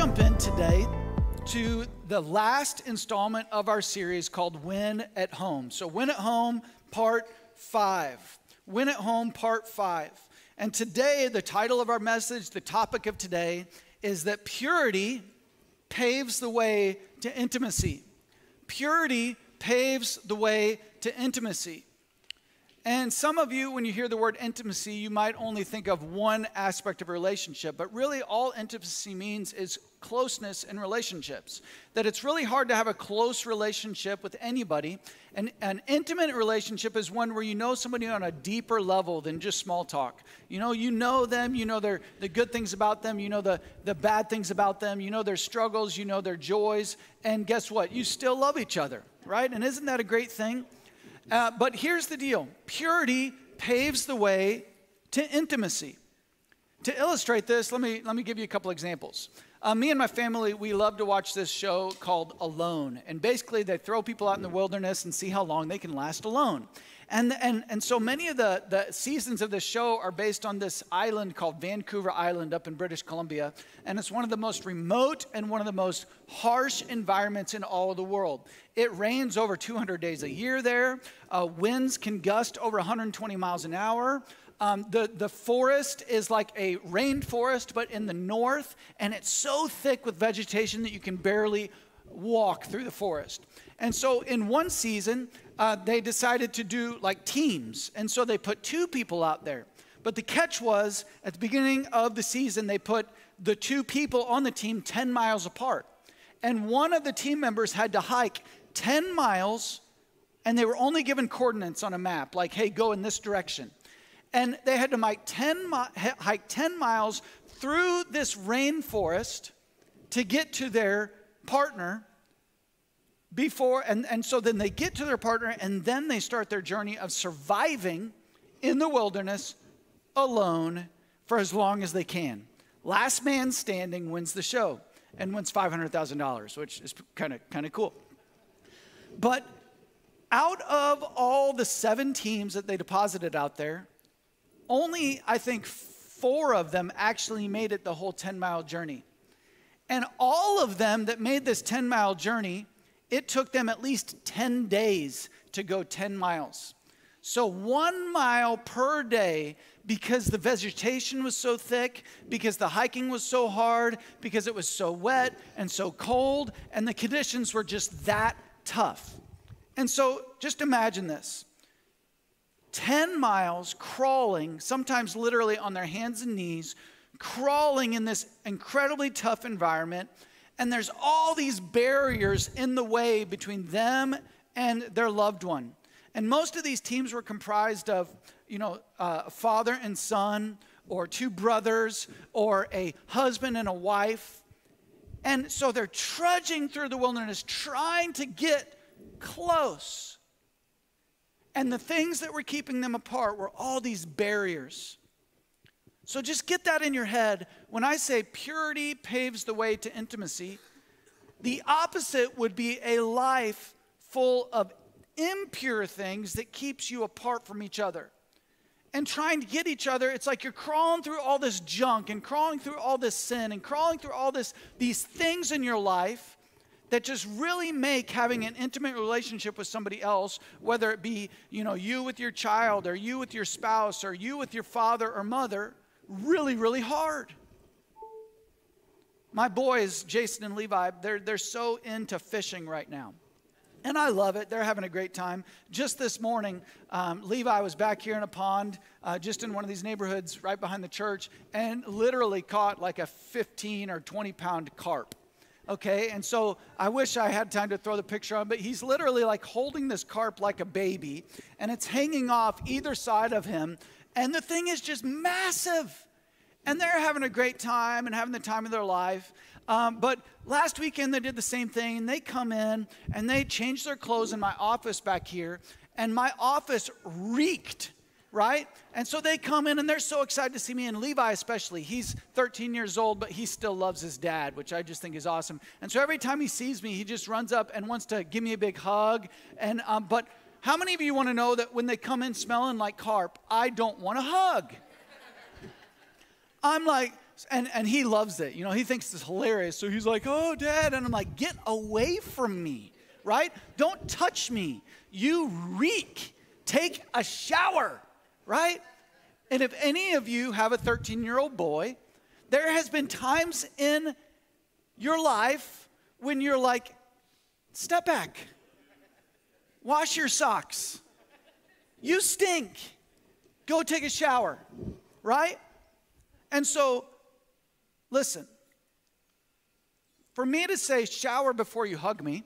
jump in today to the last installment of our series called Win at Home. So, Win at Home, part five. Win at Home, part five. And today, the title of our message, the topic of today, is that purity paves the way to intimacy. Purity paves the way to intimacy. And some of you, when you hear the word intimacy, you might only think of one aspect of a relationship, but really all intimacy means is closeness in relationships. That it's really hard to have a close relationship with anybody. And an intimate relationship is one where you know somebody on a deeper level than just small talk. You know, you know them, you know their, the good things about them, you know the, the bad things about them, you know their struggles, you know their joys, and guess what? You still love each other, right? And isn't that a great thing? Uh, but here's the deal purity paves the way to intimacy. To illustrate this, let me, let me give you a couple examples. Uh, me and my family, we love to watch this show called Alone. And basically, they throw people out in the wilderness and see how long they can last alone. And, and, and so many of the, the seasons of the show are based on this island called Vancouver Island up in British Columbia. And it's one of the most remote and one of the most harsh environments in all of the world. It rains over 200 days a year there. Uh, winds can gust over 120 miles an hour. Um, the, the forest is like a rainforest, but in the north, and it's so thick with vegetation that you can barely walk through the forest. And so, in one season, uh, they decided to do like teams. And so they put two people out there. But the catch was at the beginning of the season, they put the two people on the team 10 miles apart. And one of the team members had to hike 10 miles, and they were only given coordinates on a map, like, hey, go in this direction. And they had to hike 10, mi- hike 10 miles through this rainforest to get to their partner before and, and so then they get to their partner and then they start their journey of surviving in the wilderness alone for as long as they can. Last man standing wins the show and wins $500000 which is kind of kind of cool. But out of all the seven teams that they deposited out there only i think four of them actually made it the whole 10 mile journey. And all of them that made this 10 mile journey it took them at least 10 days to go 10 miles. So, one mile per day because the vegetation was so thick, because the hiking was so hard, because it was so wet and so cold, and the conditions were just that tough. And so, just imagine this 10 miles crawling, sometimes literally on their hands and knees, crawling in this incredibly tough environment and there's all these barriers in the way between them and their loved one. And most of these teams were comprised of, you know, uh, father and son, or two brothers, or a husband and a wife. And so they're trudging through the wilderness, trying to get close. And the things that were keeping them apart were all these barriers. So just get that in your head. When I say purity paves the way to intimacy, the opposite would be a life full of impure things that keeps you apart from each other. And trying to get each other, it's like you're crawling through all this junk and crawling through all this sin and crawling through all this these things in your life that just really make having an intimate relationship with somebody else, whether it be, you know, you with your child or you with your spouse or you with your father or mother, really, really hard. My boys, Jason and Levi, they're, they're so into fishing right now. And I love it. They're having a great time. Just this morning, um, Levi was back here in a pond, uh, just in one of these neighborhoods right behind the church, and literally caught like a 15 or 20 pound carp. Okay, and so I wish I had time to throw the picture on, but he's literally like holding this carp like a baby, and it's hanging off either side of him and the thing is just massive. And they're having a great time and having the time of their life. Um, but last weekend they did the same thing. They come in and they changed their clothes in my office back here, and my office reeked, right? And so they come in and they're so excited to see me, and Levi especially. He's 13 years old, but he still loves his dad, which I just think is awesome. And so every time he sees me, he just runs up and wants to give me a big hug. And um, but how many of you want to know that when they come in smelling like carp, I don't want to hug? I'm like, And, and he loves it. You know, he thinks it's hilarious. So he's like, oh, dad. And I'm like, get away from me, right? Don't touch me. You reek. Take a shower, right? And if any of you have a 13 year old boy, there has been times in your life when you're like, step back, wash your socks, you stink, go take a shower, right? And so, listen, for me to say shower before you hug me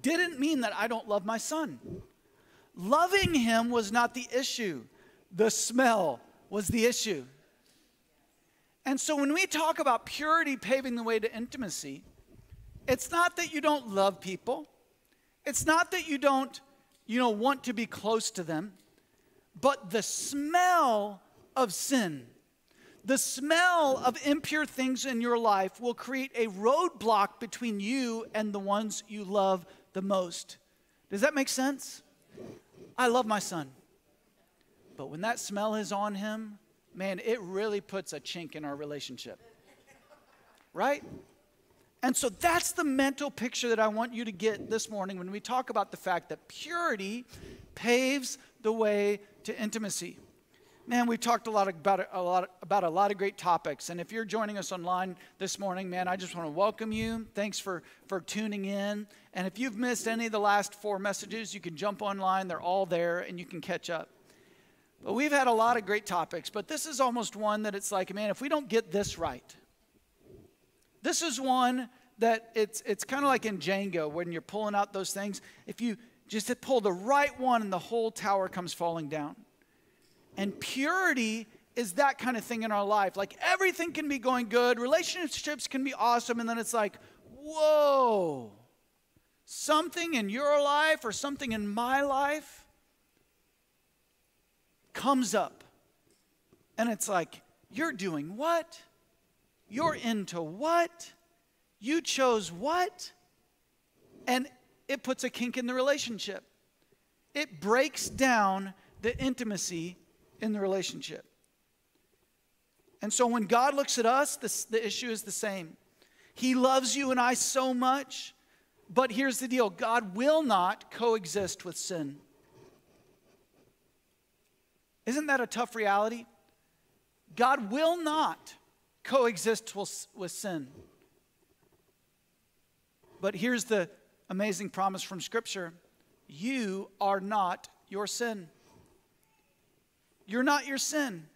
didn't mean that I don't love my son. Loving him was not the issue, the smell was the issue. And so when we talk about purity paving the way to intimacy, it's not that you don't love people. It's not that you don't, you know, want to be close to them, but the smell of sin, the smell of impure things in your life will create a roadblock between you and the ones you love the most. Does that make sense? I love my son. But when that smell is on him, man, it really puts a chink in our relationship. Right? And so that's the mental picture that I want you to get this morning when we talk about the fact that purity paves the way to intimacy. Man, we've talked a lot about a lot about a lot of great topics. And if you're joining us online this morning, man, I just want to welcome you. Thanks for for tuning in. And if you've missed any of the last four messages, you can jump online. They're all there and you can catch up. But we've had a lot of great topics, but this is almost one that it's like, man, if we don't get this right, this is one that it's, it's kind of like in Jenga when you're pulling out those things. If you just pull the right one and the whole tower comes falling down. And purity is that kind of thing in our life. Like everything can be going good, relationships can be awesome, and then it's like, whoa, something in your life or something in my life comes up. And it's like, you're doing what? You're into what? You chose what? And it puts a kink in the relationship. It breaks down the intimacy in the relationship. And so when God looks at us, this, the issue is the same. He loves you and I so much, but here's the deal God will not coexist with sin. Isn't that a tough reality? God will not coexist with sin. But here's the amazing promise from Scripture you are not your sin. You're not your sin.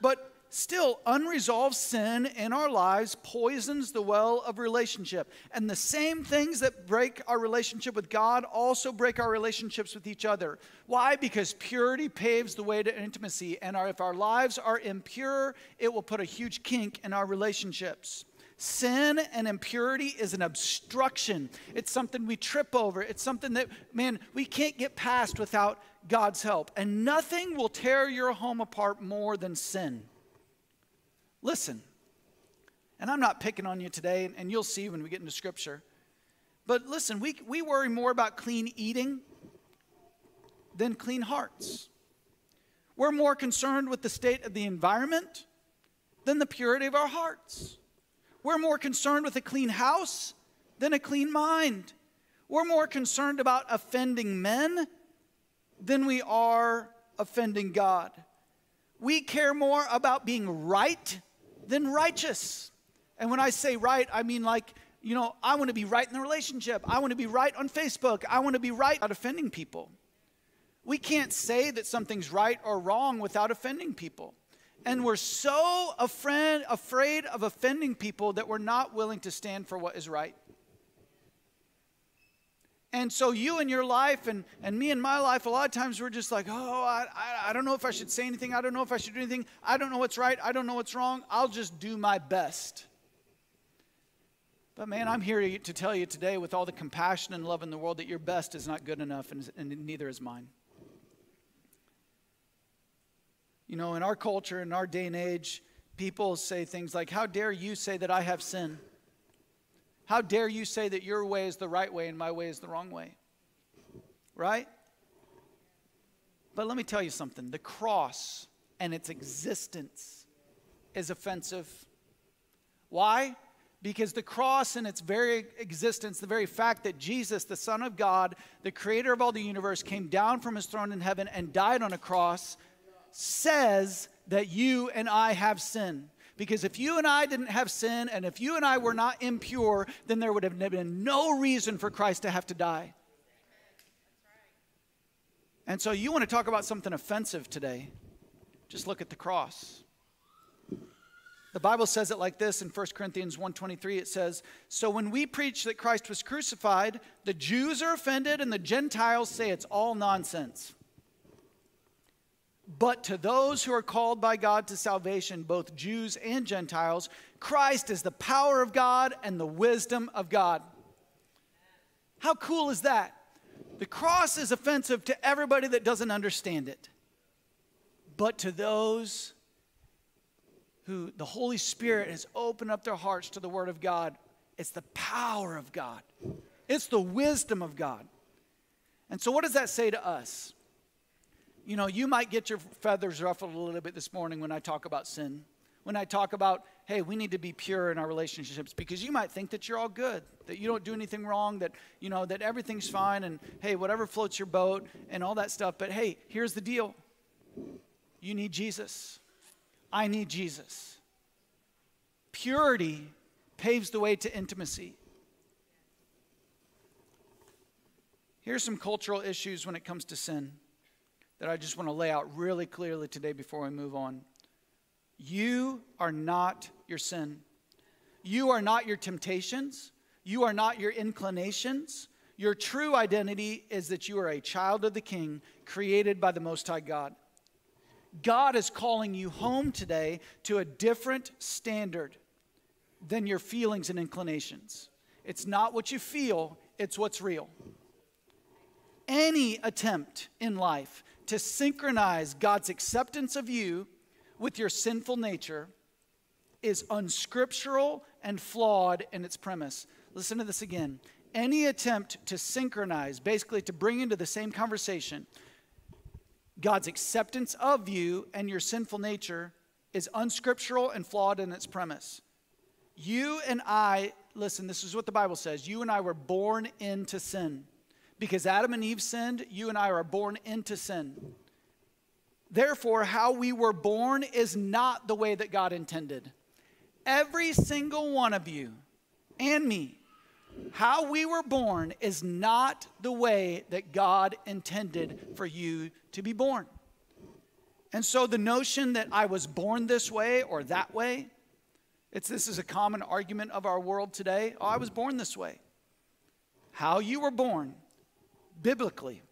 But Still, unresolved sin in our lives poisons the well of relationship. And the same things that break our relationship with God also break our relationships with each other. Why? Because purity paves the way to intimacy. And our, if our lives are impure, it will put a huge kink in our relationships. Sin and impurity is an obstruction. It's something we trip over. It's something that, man, we can't get past without God's help. And nothing will tear your home apart more than sin. Listen, and I'm not picking on you today, and you'll see when we get into Scripture. But listen, we, we worry more about clean eating than clean hearts. We're more concerned with the state of the environment than the purity of our hearts. We're more concerned with a clean house than a clean mind. We're more concerned about offending men than we are offending God. We care more about being right than righteous. And when I say right, I mean like, you know, I want to be right in the relationship. I want to be right on Facebook. I want to be right without offending people. We can't say that something's right or wrong without offending people. And we're so afraid, afraid of offending people that we're not willing to stand for what is right. And so you and your life and, and me and my life, a lot of times we're just like, oh, I, I, I don't know if I should say anything. I don't know if I should do anything. I don't know what's right. I don't know what's wrong. I'll just do my best. But man, I'm here to tell you today with all the compassion and love in the world that your best is not good enough and, and neither is mine. You know, in our culture, in our day and age, people say things like, How dare you say that I have sin? How dare you say that your way is the right way and my way is the wrong way? Right? But let me tell you something the cross and its existence is offensive. Why? Because the cross, and its very existence, the very fact that Jesus, the Son of God, the creator of all the universe, came down from his throne in heaven and died on a cross, says that you and I have sin. Because if you and I didn't have sin, and if you and I were not impure, then there would have been no reason for Christ to have to die. And so you want to talk about something offensive today, just look at the cross. The Bible says it like this in 1 Corinthians 1:23 it says, "So when we preach that Christ was crucified, the Jews are offended and the Gentiles say it's all nonsense." But to those who are called by God to salvation, both Jews and Gentiles, Christ is the power of God and the wisdom of God. How cool is that? The cross is offensive to everybody that doesn't understand it. But to those who the Holy Spirit has opened up their hearts to the Word of God, it's the power of God, it's the wisdom of God. And so, what does that say to us? You know, you might get your feathers ruffled a little bit this morning when I talk about sin. When I talk about, hey, we need to be pure in our relationships because you might think that you're all good, that you don't do anything wrong, that, you know, that everything's fine and, hey, whatever floats your boat and all that stuff. But hey, here's the deal you need Jesus. I need Jesus. Purity paves the way to intimacy. Here's some cultural issues when it comes to sin that I just want to lay out really clearly today before we move on. You are not your sin. You are not your temptations. You are not your inclinations. Your true identity is that you are a child of the King, created by the Most High God. God is calling you home today to a different standard than your feelings and inclinations. It's not what you feel, it's what's real. Any attempt in life to synchronize God's acceptance of you with your sinful nature is unscriptural and flawed in its premise. Listen to this again. Any attempt to synchronize, basically to bring into the same conversation, God's acceptance of you and your sinful nature is unscriptural and flawed in its premise. You and I, listen, this is what the Bible says. You and I were born into sin. Because Adam and Eve sinned, you and I are born into sin. Therefore, how we were born is not the way that God intended. Every single one of you and me, how we were born is not the way that God intended for you to be born. And so the notion that I was born this way or that way, it's, this is a common argument of our world today. Oh, I was born this way. How you were born biblically,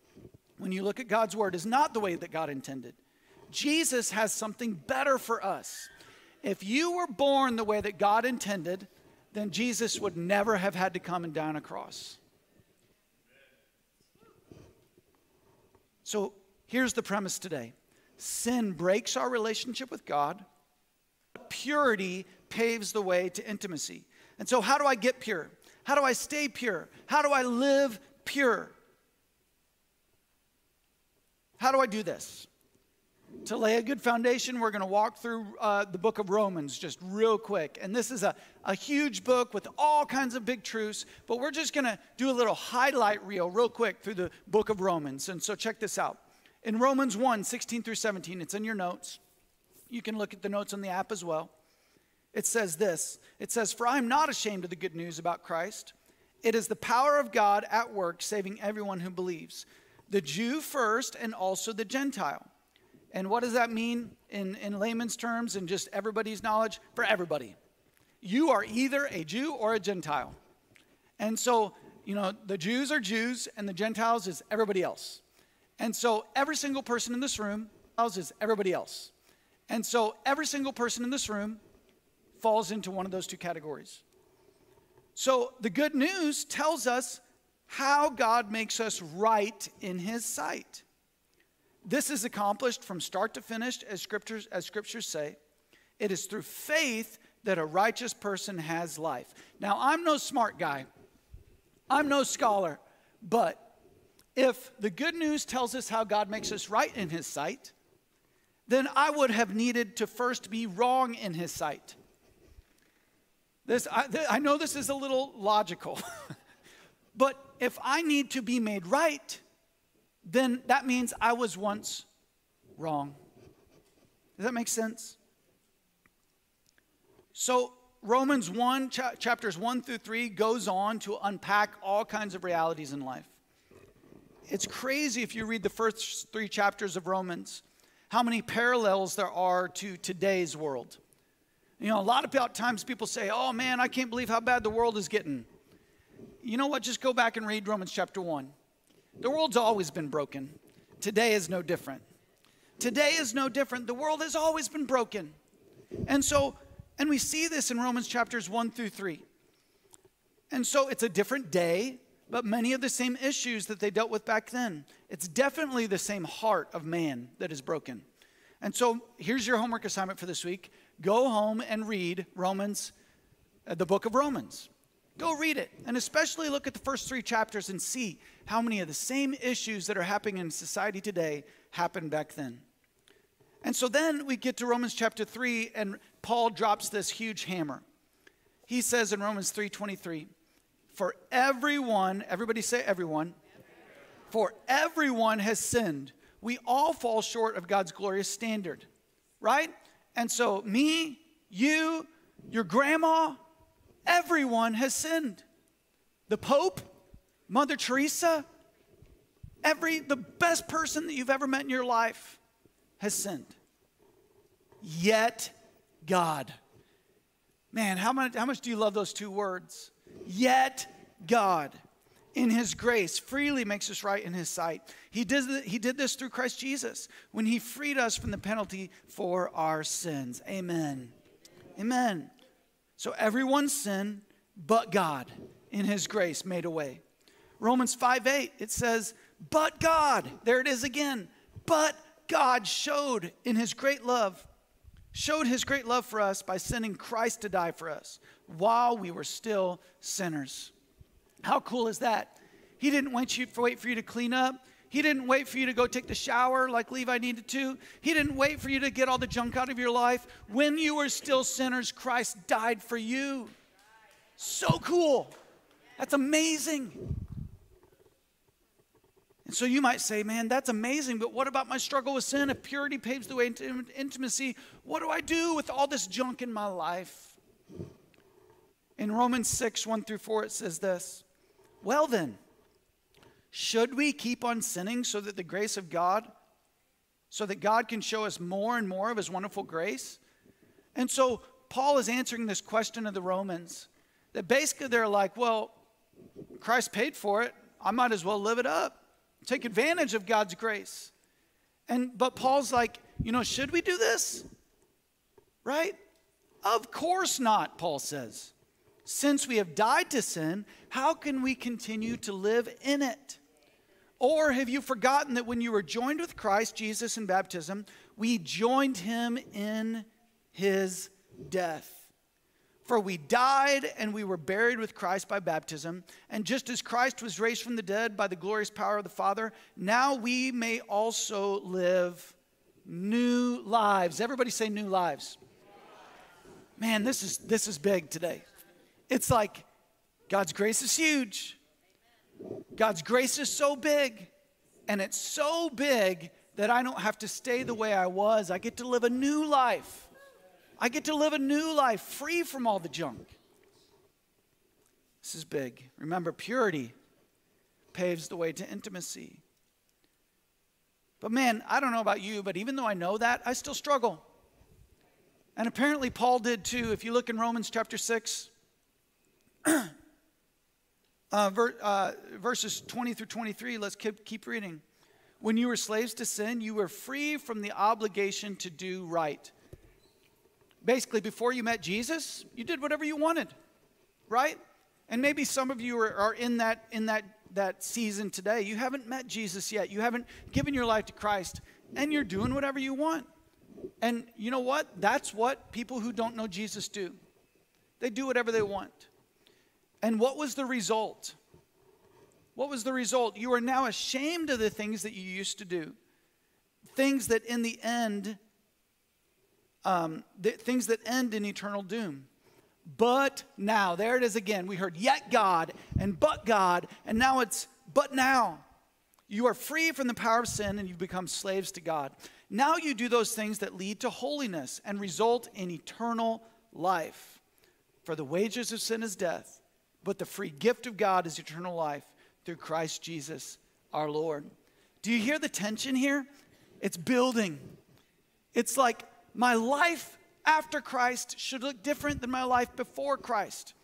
when you look at God's word, is not the way that God intended. Jesus has something better for us. If you were born the way that God intended, then Jesus would never have had to come and die on a cross. So here's the premise today sin breaks our relationship with God, purity paves the way to intimacy. And so, how do I get pure? How do I stay pure? How do I live pure? How do I do this? To lay a good foundation, we're going to walk through uh, the book of Romans just real quick. And this is a, a huge book with all kinds of big truths, but we're just going to do a little highlight reel real quick through the book of Romans. And so check this out. In Romans 1 16 through 17, it's in your notes. You can look at the notes on the app as well. It says this It says, For I am not ashamed of the good news about Christ. It is the power of God at work, saving everyone who believes the Jew first and also the Gentile. And what does that mean in, in layman's terms and just everybody's knowledge? For everybody. You are either a Jew or a Gentile. And so, you know, the Jews are Jews and the Gentiles is everybody else. And so every single person in this room is everybody else. And so every single person in this room falls into one of those two categories. So the good news tells us how God makes us right in his sight. This is accomplished from start to finish, as scriptures, as scriptures say. It is through faith that a righteous person has life. Now, I'm no smart guy, I'm no scholar, but if the good news tells us how God makes us right in his sight, then I would have needed to first be wrong in his sight. This, I, th- I know this is a little logical, but if I need to be made right, then that means I was once wrong. Does that make sense? So, Romans 1, cha- chapters 1 through 3, goes on to unpack all kinds of realities in life. It's crazy if you read the first three chapters of Romans, how many parallels there are to today's world. You know, a lot of times people say, oh man, I can't believe how bad the world is getting. You know what? Just go back and read Romans chapter 1. The world's always been broken. Today is no different. Today is no different. The world has always been broken. And so, and we see this in Romans chapters 1 through 3. And so it's a different day, but many of the same issues that they dealt with back then. It's definitely the same heart of man that is broken. And so here's your homework assignment for this week go home and read Romans, uh, the book of Romans. Go read it, and especially look at the first three chapters and see how many of the same issues that are happening in society today happened back then. And so then we get to Romans chapter 3 and Paul drops this huge hammer. He says in Romans 3:23, "For everyone, everybody say everyone, for everyone has sinned. We all fall short of God's glorious standard." Right? And so me, you, your grandma, everyone has sinned. The Pope, Mother Teresa, every the best person that you've ever met in your life has sinned. Yet God. Man, how much, how much do you love those two words? Yet God, in His grace, freely makes us right in His sight. He did, he did this through Christ Jesus when He freed us from the penalty for our sins. Amen. Amen. So everyone's sin, but God, in His grace, made a way. Romans 5 8, it says, But God, there it is again, but God showed in His great love showed his great love for us by sending Christ to die for us while we were still sinners. How cool is that? He didn't wait, you, wait for you to clean up. He didn't wait for you to go take the shower like Levi needed to. He didn't wait for you to get all the junk out of your life. When you were still sinners, Christ died for you. So cool. That's amazing. And so you might say, man, that's amazing, but what about my struggle with sin? If purity paves the way into intimacy, what do I do with all this junk in my life? In Romans 6, 1 through 4, it says this Well then, should we keep on sinning so that the grace of God, so that God can show us more and more of his wonderful grace? And so Paul is answering this question of the Romans that basically they're like, well, Christ paid for it. I might as well live it up take advantage of God's grace. And but Paul's like, you know, should we do this? Right? Of course not, Paul says. Since we have died to sin, how can we continue to live in it? Or have you forgotten that when you were joined with Christ Jesus in baptism, we joined him in his death? For we died and we were buried with Christ by baptism. And just as Christ was raised from the dead by the glorious power of the Father, now we may also live new lives. Everybody say new lives. Man, this is this is big today. It's like God's grace is huge. God's grace is so big, and it's so big that I don't have to stay the way I was. I get to live a new life. I get to live a new life free from all the junk. This is big. Remember, purity paves the way to intimacy. But man, I don't know about you, but even though I know that, I still struggle. And apparently, Paul did too. If you look in Romans chapter 6, uh, ver, uh, verses 20 through 23, let's keep, keep reading. When you were slaves to sin, you were free from the obligation to do right basically before you met Jesus, you did whatever you wanted, right? And maybe some of you are, are in that in that that season today. You haven't met Jesus yet. You haven't given your life to Christ, and you're doing whatever you want. And you know what? That's what people who don't know Jesus do. They do whatever they want. And what was the result? What was the result? You are now ashamed of the things that you used to do. Things that in the end um, th- things that end in eternal doom. But now, there it is again. We heard yet God and but God, and now it's but now. You are free from the power of sin and you've become slaves to God. Now you do those things that lead to holiness and result in eternal life. For the wages of sin is death, but the free gift of God is eternal life through Christ Jesus our Lord. Do you hear the tension here? It's building. It's like my life after Christ should look different than my life before Christ.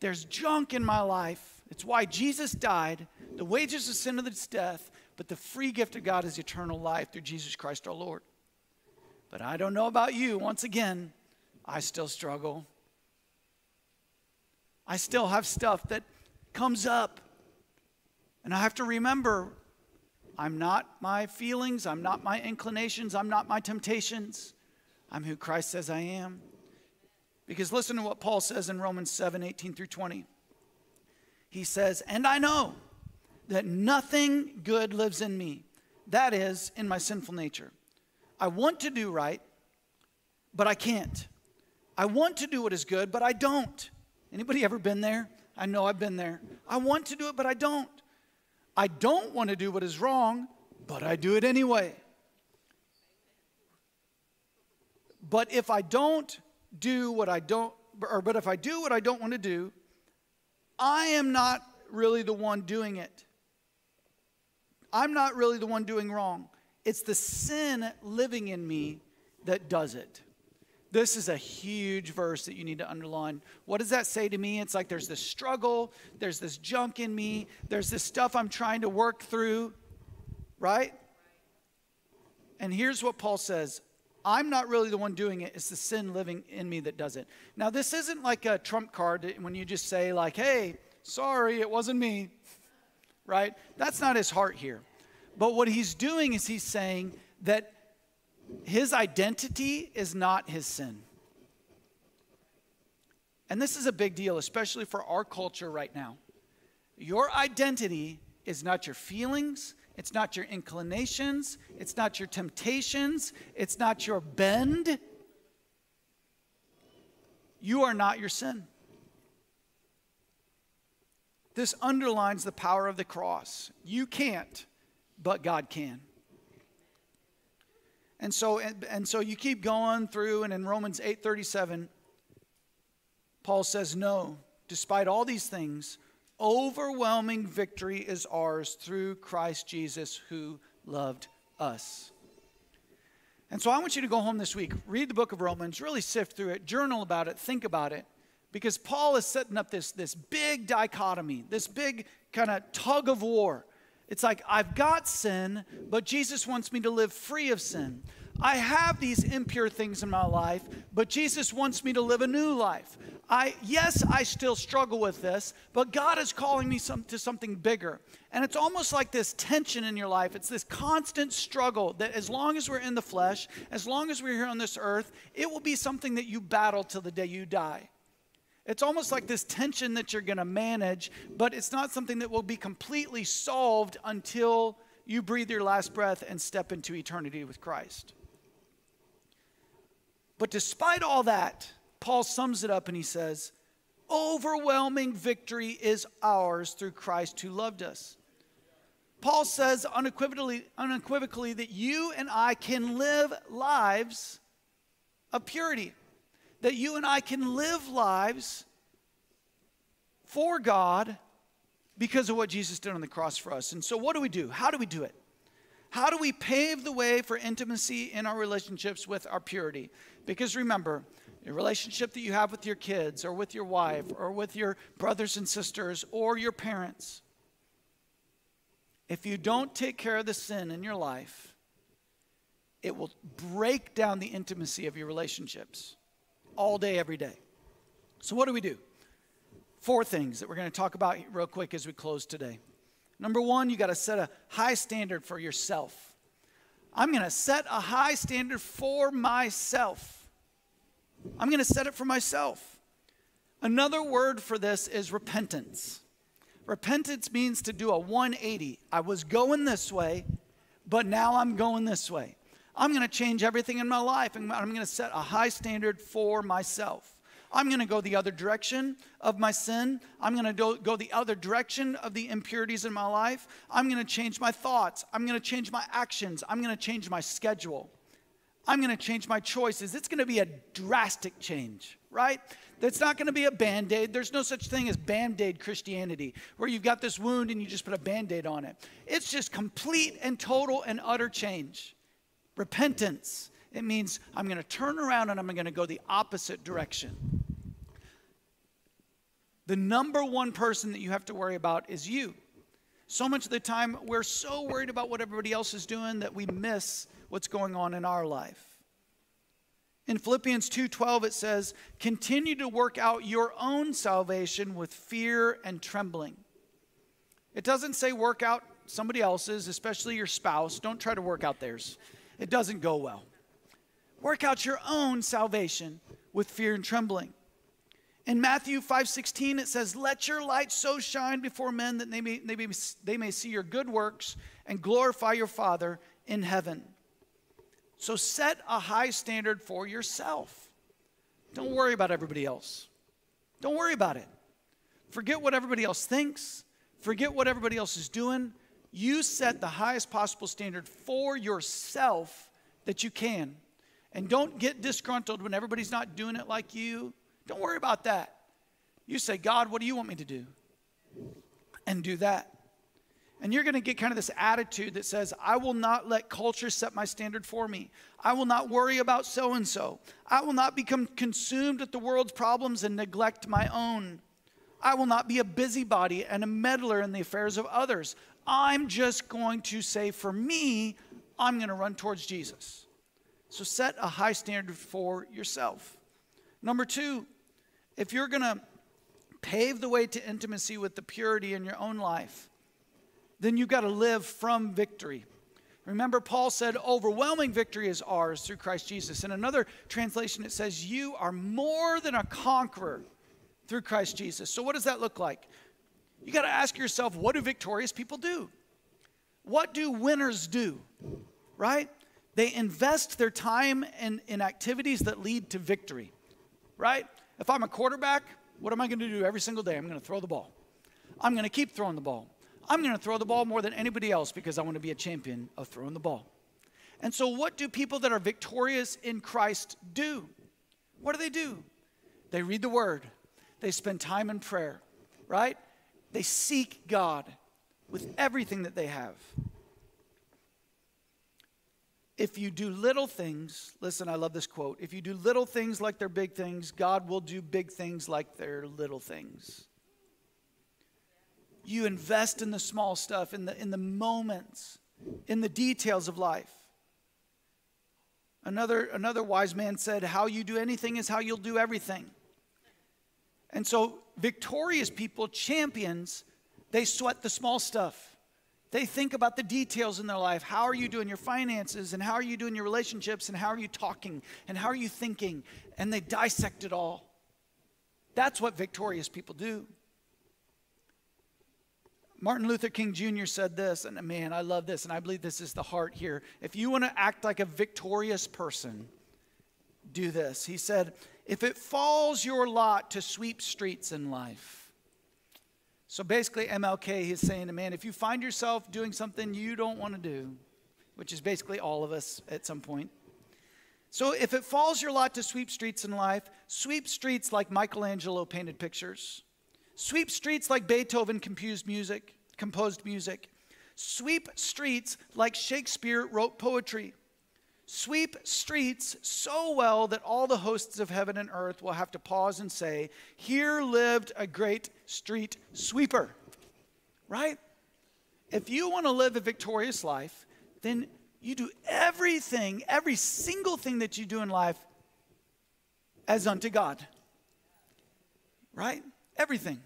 There's junk in my life. It's why Jesus died. The wages of sin is death, but the free gift of God is eternal life through Jesus Christ our Lord. But I don't know about you. Once again, I still struggle. I still have stuff that comes up. And I have to remember I'm not my feelings, I'm not my inclinations, I'm not my temptations. I'm who Christ says I am. Because listen to what Paul says in Romans 7 18 through 20. He says, And I know that nothing good lives in me, that is, in my sinful nature. I want to do right, but I can't. I want to do what is good, but I don't. Anybody ever been there? I know I've been there. I want to do it, but I don't. I don't want to do what is wrong, but I do it anyway. But if I don't do what I don't, or but if I do what I don't want to do, I am not really the one doing it. I'm not really the one doing wrong. It's the sin living in me that does it. This is a huge verse that you need to underline. What does that say to me? It's like there's this struggle, there's this junk in me, there's this stuff I'm trying to work through, right? And here's what Paul says I'm not really the one doing it. It's the sin living in me that does it. Now, this isn't like a trump card when you just say, like, hey, sorry, it wasn't me, right? That's not his heart here. But what he's doing is he's saying that his identity is not his sin. And this is a big deal, especially for our culture right now. Your identity is not your feelings, it's not your inclinations, it's not your temptations, it's not your bend. You are not your sin. This underlines the power of the cross. You can't, but God can. And so, and, so you keep going through, and in Romans 8:37, Paul says, No, despite all these things, overwhelming victory is ours through Christ Jesus who loved us. And so I want you to go home this week, read the book of Romans, really sift through it, journal about it, think about it, because Paul is setting up this, this big dichotomy, this big kind of tug of war it's like, I've got sin, but Jesus wants me to live free of sin. I have these impure things in my life, but Jesus wants me to live a new life. I yes, I still struggle with this, but God is calling me some, to something bigger. And it's almost like this tension in your life. It's this constant struggle that as long as we're in the flesh, as long as we're here on this earth, it will be something that you battle till the day you die. It's almost like this tension that you're going to manage, but it's not something that will be completely solved until you breathe your last breath and step into eternity with Christ. But despite all that, Paul sums it up and he says, Overwhelming victory is ours through Christ who loved us. Paul says unequivocally, unequivocally that you and I can live lives of purity that you and I can live lives for God because of what Jesus did on the cross for us. And so, what do we do? How do we do it? How do we pave the way for intimacy in our relationships with our purity? Because remember, the relationship that you have with your kids or with your wife or with your brothers and sisters or your parents, if you don't take care of the sin in your life, it will break down the intimacy of your relationships all day, every day. So, what do we do? Four things that we're going to talk about real quick as we close today. Number one, you got to set a high standard for yourself. I'm going to set a high standard for myself. I'm going to set it for myself. Another word for this is repentance. Repentance means to do a 180. I was going this way, but now I'm going this way. I'm going to change everything in my life and I'm going to set a high standard for myself. I'm going to go the other direction of my sin. I'm going to go the other direction of the impurities in my life. I'm going to change my thoughts. I'm going to change my actions. I'm going to change my schedule. I'm going to change my choices. It's going to be a drastic change, right? That's not going to be a band aid. There's no such thing as band aid Christianity, where you've got this wound and you just put a band aid on it. It's just complete and total and utter change. Repentance. It means I'm going to turn around and I'm going to go the opposite direction. The number one person that you have to worry about is you. So much of the time, we're so worried about what everybody else is doing that we miss what's going on in our life. In Philippians 2:12 it says, "Continue to work out your own salvation with fear and trembling." It doesn't say work out somebody else's, especially your spouse. Don't try to work out theirs. It doesn't go well. Work out your own salvation with fear and trembling. In Matthew 5:16 it says, "Let your light so shine before men that they may, they, may, they may see your good works and glorify your Father in heaven." So set a high standard for yourself. Don't worry about everybody else. Don't worry about it. Forget what everybody else thinks. Forget what everybody else is doing. You set the highest possible standard for yourself that you can. And don't get disgruntled when everybody's not doing it like you don't worry about that. You say, God, what do you want me to do? And do that. And you're going to get kind of this attitude that says, I will not let culture set my standard for me. I will not worry about so and so. I will not become consumed with the world's problems and neglect my own. I will not be a busybody and a meddler in the affairs of others. I'm just going to say, for me, I'm going to run towards Jesus. So set a high standard for yourself. Number two, if you're going to pave the way to intimacy with the purity in your own life, then you've got to live from victory. Remember, Paul said, overwhelming victory is ours through Christ Jesus. In another translation, it says, You are more than a conqueror through Christ Jesus. So, what does that look like? You got to ask yourself, what do victorious people do? What do winners do? Right? They invest their time in, in activities that lead to victory. Right? If I'm a quarterback, what am I going to do every single day? I'm going to throw the ball. I'm going to keep throwing the ball. I'm going to throw the ball more than anybody else because I want to be a champion of throwing the ball. And so, what do people that are victorious in Christ do? What do they do? They read the word, they spend time in prayer, right? They seek God with everything that they have. If you do little things, listen, I love this quote. If you do little things like they're big things, God will do big things like they're little things. You invest in the small stuff, in the, in the moments, in the details of life. Another, another wise man said, How you do anything is how you'll do everything. And so, victorious people, champions, they sweat the small stuff. They think about the details in their life. How are you doing your finances? And how are you doing your relationships? And how are you talking? And how are you thinking? And they dissect it all. That's what victorious people do. Martin Luther King Jr. said this, and man, I love this, and I believe this is the heart here. If you want to act like a victorious person, do this. He said, If it falls your lot to sweep streets in life, so basically, MLK is saying, to man, if you find yourself doing something you don't want to do, which is basically all of us at some point. So if it falls your lot to sweep streets in life, sweep streets like Michelangelo painted pictures. Sweep streets like Beethoven composed music, composed music. Sweep streets like Shakespeare wrote poetry sweep streets so well that all the hosts of heaven and earth will have to pause and say, Here lived a great street sweeper. Right? If you want to live a victorious life, then you do everything, every single thing that you do in life as unto God. Right? Everything.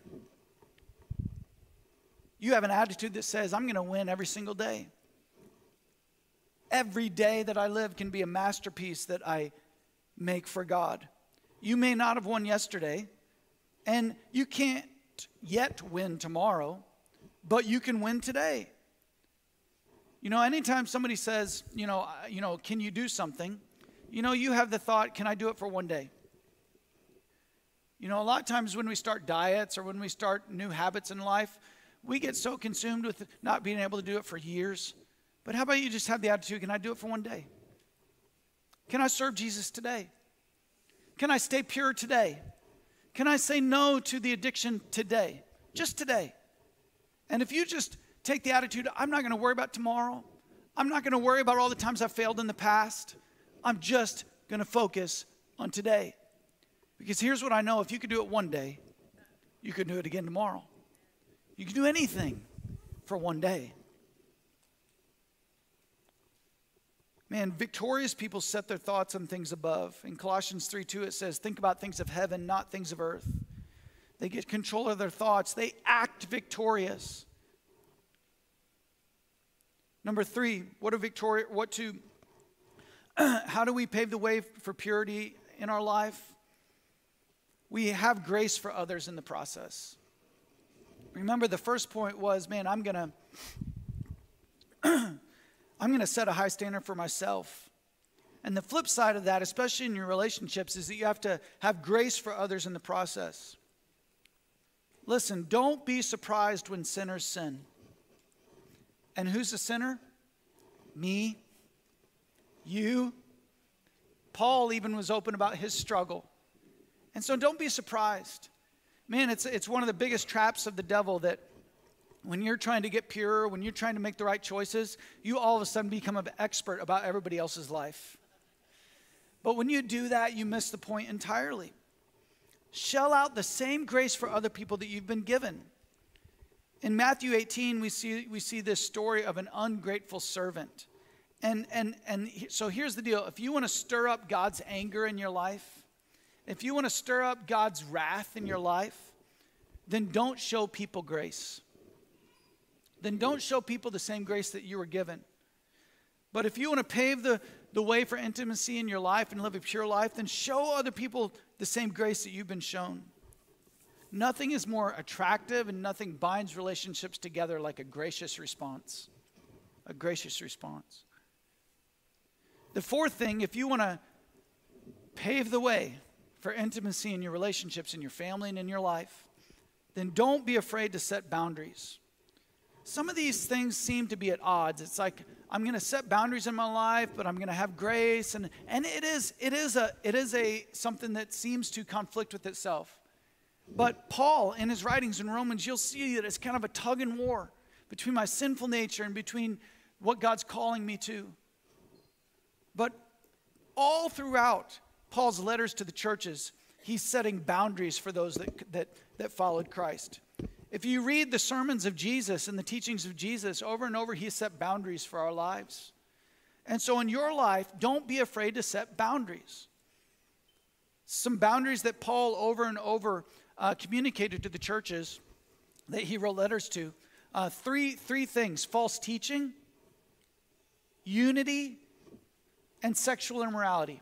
You have an attitude that says, I'm going to win every single day. Every day that I live can be a masterpiece that I make for God. You may not have won yesterday, and you can't yet win tomorrow, but you can win today. You know, anytime somebody says, you know, you know, can you do something? You know, you have the thought, can I do it for one day? You know, a lot of times when we start diets or when we start new habits in life, we get so consumed with not being able to do it for years. But how about you just have the attitude, can I do it for one day? Can I serve Jesus today? Can I stay pure today? Can I say no to the addiction today? Just today. And if you just take the attitude, I'm not going to worry about tomorrow. I'm not going to worry about all the times I've failed in the past. I'm just going to focus on today. Because here's what I know if you could do it one day, you could do it again tomorrow. You can do anything for one day. Man, victorious people set their thoughts on things above. In Colossians 3 2, it says, Think about things of heaven, not things of earth. They get control of their thoughts, they act victorious. Number three, what a victoria, what to, how do we pave the way for purity in our life? We have grace for others in the process. Remember, the first point was, man, I'm gonna, I'm gonna set a high standard for myself. And the flip side of that, especially in your relationships, is that you have to have grace for others in the process. Listen, don't be surprised when sinners sin. And who's the sinner? Me, you. Paul even was open about his struggle. And so don't be surprised. Man, it's, it's one of the biggest traps of the devil that when you're trying to get pure, when you're trying to make the right choices, you all of a sudden become an expert about everybody else's life. But when you do that, you miss the point entirely. Shell out the same grace for other people that you've been given. In Matthew 18, we see, we see this story of an ungrateful servant. And, and, and so here's the deal if you want to stir up God's anger in your life, if you want to stir up God's wrath in your life, then don't show people grace. Then don't show people the same grace that you were given. But if you want to pave the, the way for intimacy in your life and live a pure life, then show other people the same grace that you've been shown. Nothing is more attractive and nothing binds relationships together like a gracious response. A gracious response. The fourth thing, if you want to pave the way for intimacy in your relationships, in your family, and in your life, then don't be afraid to set boundaries. Some of these things seem to be at odds. It's like I'm going to set boundaries in my life, but I'm going to have grace, and and it is it is a it is a something that seems to conflict with itself. But Paul, in his writings in Romans, you'll see that it's kind of a tug and war between my sinful nature and between what God's calling me to. But all throughout Paul's letters to the churches, he's setting boundaries for those that, that, that followed Christ. If you read the sermons of Jesus and the teachings of Jesus over and over, he set boundaries for our lives. And so in your life, don't be afraid to set boundaries. Some boundaries that Paul over and over uh, communicated to the churches that he wrote letters to. Uh, three, three things false teaching, unity, and sexual immorality.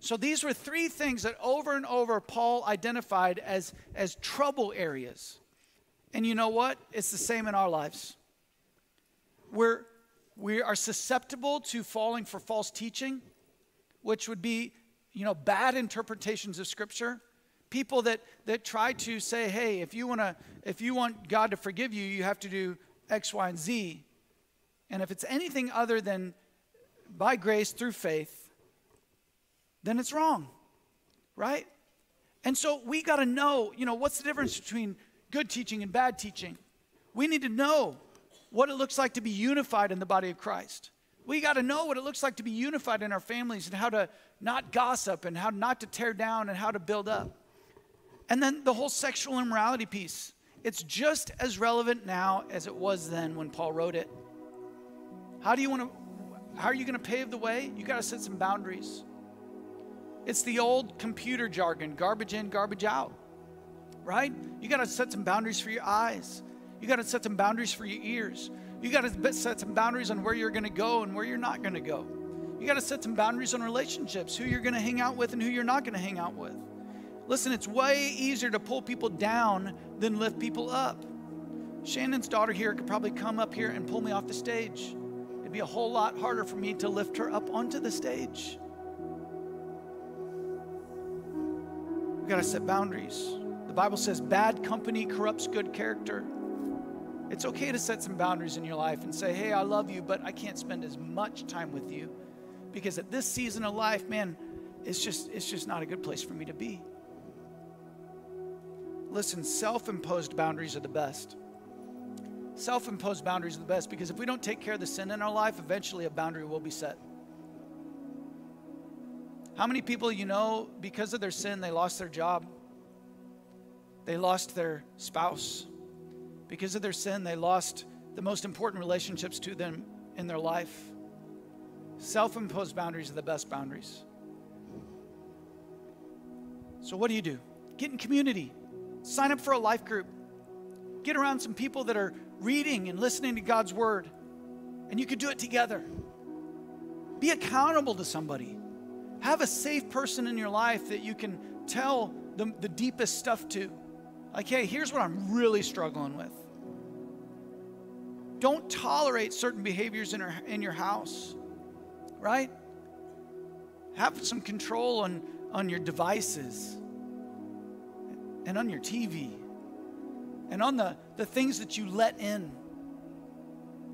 So these were three things that over and over Paul identified as, as trouble areas. And you know what? It's the same in our lives. We're, we are susceptible to falling for false teaching, which would be, you know, bad interpretations of Scripture. People that, that try to say, hey, if you, wanna, if you want God to forgive you, you have to do X, Y, and Z. And if it's anything other than by grace through faith, then it's wrong, right? And so we got to know, you know, what's the difference between good teaching and bad teaching? We need to know what it looks like to be unified in the body of Christ. We got to know what it looks like to be unified in our families and how to not gossip and how not to tear down and how to build up. And then the whole sexual immorality piece. It's just as relevant now as it was then when Paul wrote it. How do you want to how are you going to pave the way? You got to set some boundaries. It's the old computer jargon garbage in, garbage out, right? You got to set some boundaries for your eyes. You got to set some boundaries for your ears. You got to set some boundaries on where you're going to go and where you're not going to go. You got to set some boundaries on relationships, who you're going to hang out with and who you're not going to hang out with. Listen, it's way easier to pull people down than lift people up. Shannon's daughter here could probably come up here and pull me off the stage. it'd be a whole lot harder for me to lift her up onto the stage. We've got to set boundaries. The Bible says bad company corrupts good character. It's okay to set some boundaries in your life and say, hey, I love you, but I can't spend as much time with you because at this season of life, man, it's just, it's just not a good place for me to be. Listen, self imposed boundaries are the best. Self imposed boundaries are the best because if we don't take care of the sin in our life, eventually a boundary will be set. How many people you know, because of their sin, they lost their job? They lost their spouse. Because of their sin, they lost the most important relationships to them in their life. Self imposed boundaries are the best boundaries. So, what do you do? Get in community, sign up for a life group, get around some people that are reading and listening to God's word, and you could do it together. Be accountable to somebody. Have a safe person in your life that you can tell the, the deepest stuff to. Like, hey, here's what I'm really struggling with. Don't tolerate certain behaviors in, our, in your house, right? Have some control on, on your devices and on your TV and on the, the things that you let in.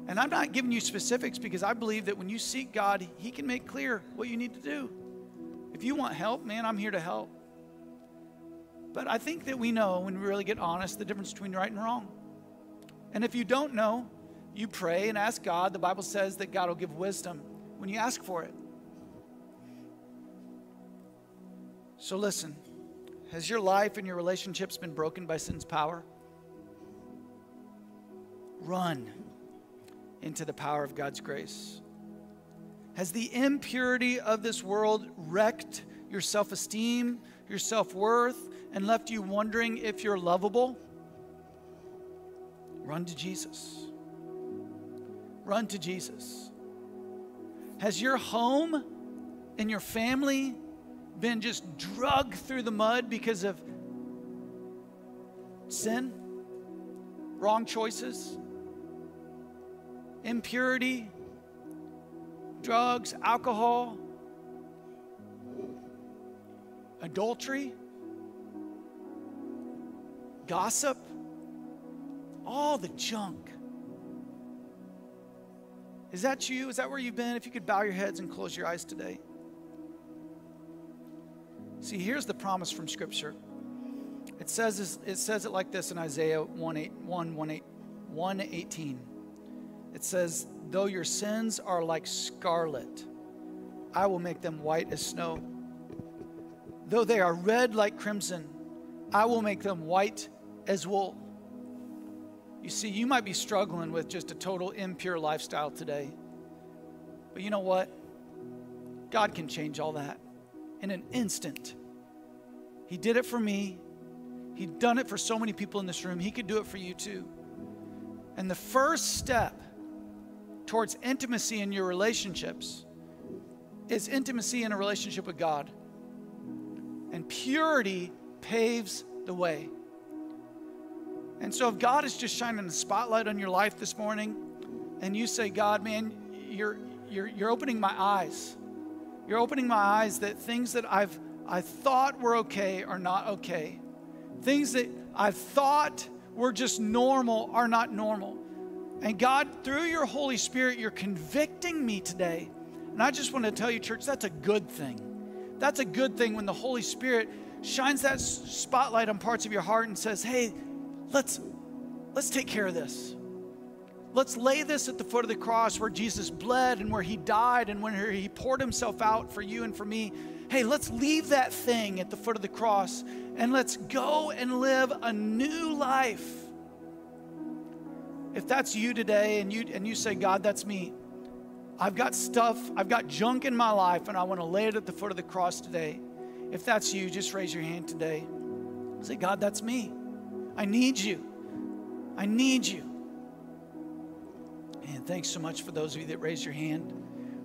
And I'm not giving you specifics because I believe that when you seek God, He can make clear what you need to do. If you want help, man, I'm here to help. But I think that we know when we really get honest the difference between right and wrong. And if you don't know, you pray and ask God. The Bible says that God will give wisdom when you ask for it. So listen, has your life and your relationships been broken by sin's power? Run into the power of God's grace. Has the impurity of this world wrecked your self esteem, your self worth, and left you wondering if you're lovable? Run to Jesus. Run to Jesus. Has your home and your family been just drugged through the mud because of sin, wrong choices, impurity, drugs, alcohol, adultery, gossip, all the junk is that you? Is that where you've been? If you could bow your heads and close your eyes today. See, here's the promise from Scripture. It says, it says it like this in Isaiah 1, 8, 1, 1, 8, 118. It says, Though your sins are like scarlet, I will make them white as snow. Though they are red like crimson, I will make them white as wool. You see, you might be struggling with just a total impure lifestyle today. But you know what? God can change all that in an instant. He did it for me. He'd done it for so many people in this room. He could do it for you too. And the first step towards intimacy in your relationships is intimacy in a relationship with God. And purity paves the way. And so, if God is just shining a spotlight on your life this morning, and you say, God, man, you're, you're, you're opening my eyes. You're opening my eyes that things that I've I thought were okay are not okay. Things that I thought were just normal are not normal. And God, through your Holy Spirit, you're convicting me today. And I just want to tell you, church, that's a good thing. That's a good thing when the Holy Spirit shines that spotlight on parts of your heart and says, hey, let's let's take care of this. Let's lay this at the foot of the cross where Jesus bled and where he died and when he poured himself out for you and for me. Hey, let's leave that thing at the foot of the cross and let's go and live a new life. If that's you today and you and you say, God, that's me. I've got stuff, I've got junk in my life, and I want to lay it at the foot of the cross today. If that's you, just raise your hand today. Say, God, that's me. I need you. I need you. And thanks so much for those of you that raised your hand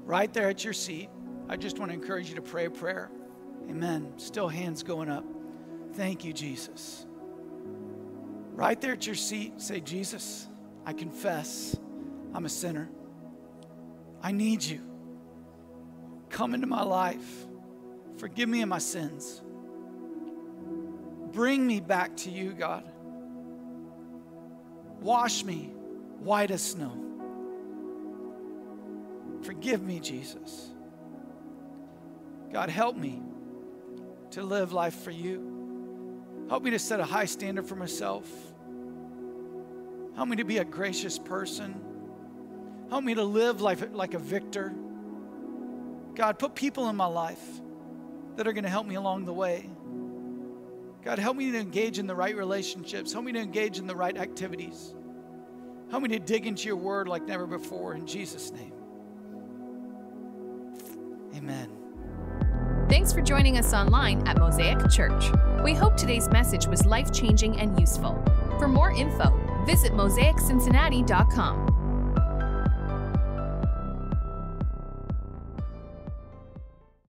right there at your seat. I just want to encourage you to pray a prayer. Amen. Still hands going up. Thank you, Jesus. Right there at your seat, say, Jesus, I confess I'm a sinner. I need you. Come into my life. Forgive me of my sins. Bring me back to you, God. Wash me white as snow. Forgive me, Jesus. God, help me to live life for you. Help me to set a high standard for myself. Help me to be a gracious person. Help me to live life like a victor. God, put people in my life that are going to help me along the way. God, help me to engage in the right relationships. Help me to engage in the right activities. Help me to dig into your word like never before. In Jesus' name. Amen. Thanks for joining us online at Mosaic Church. We hope today's message was life changing and useful. For more info, visit mosaiccincinnati.com.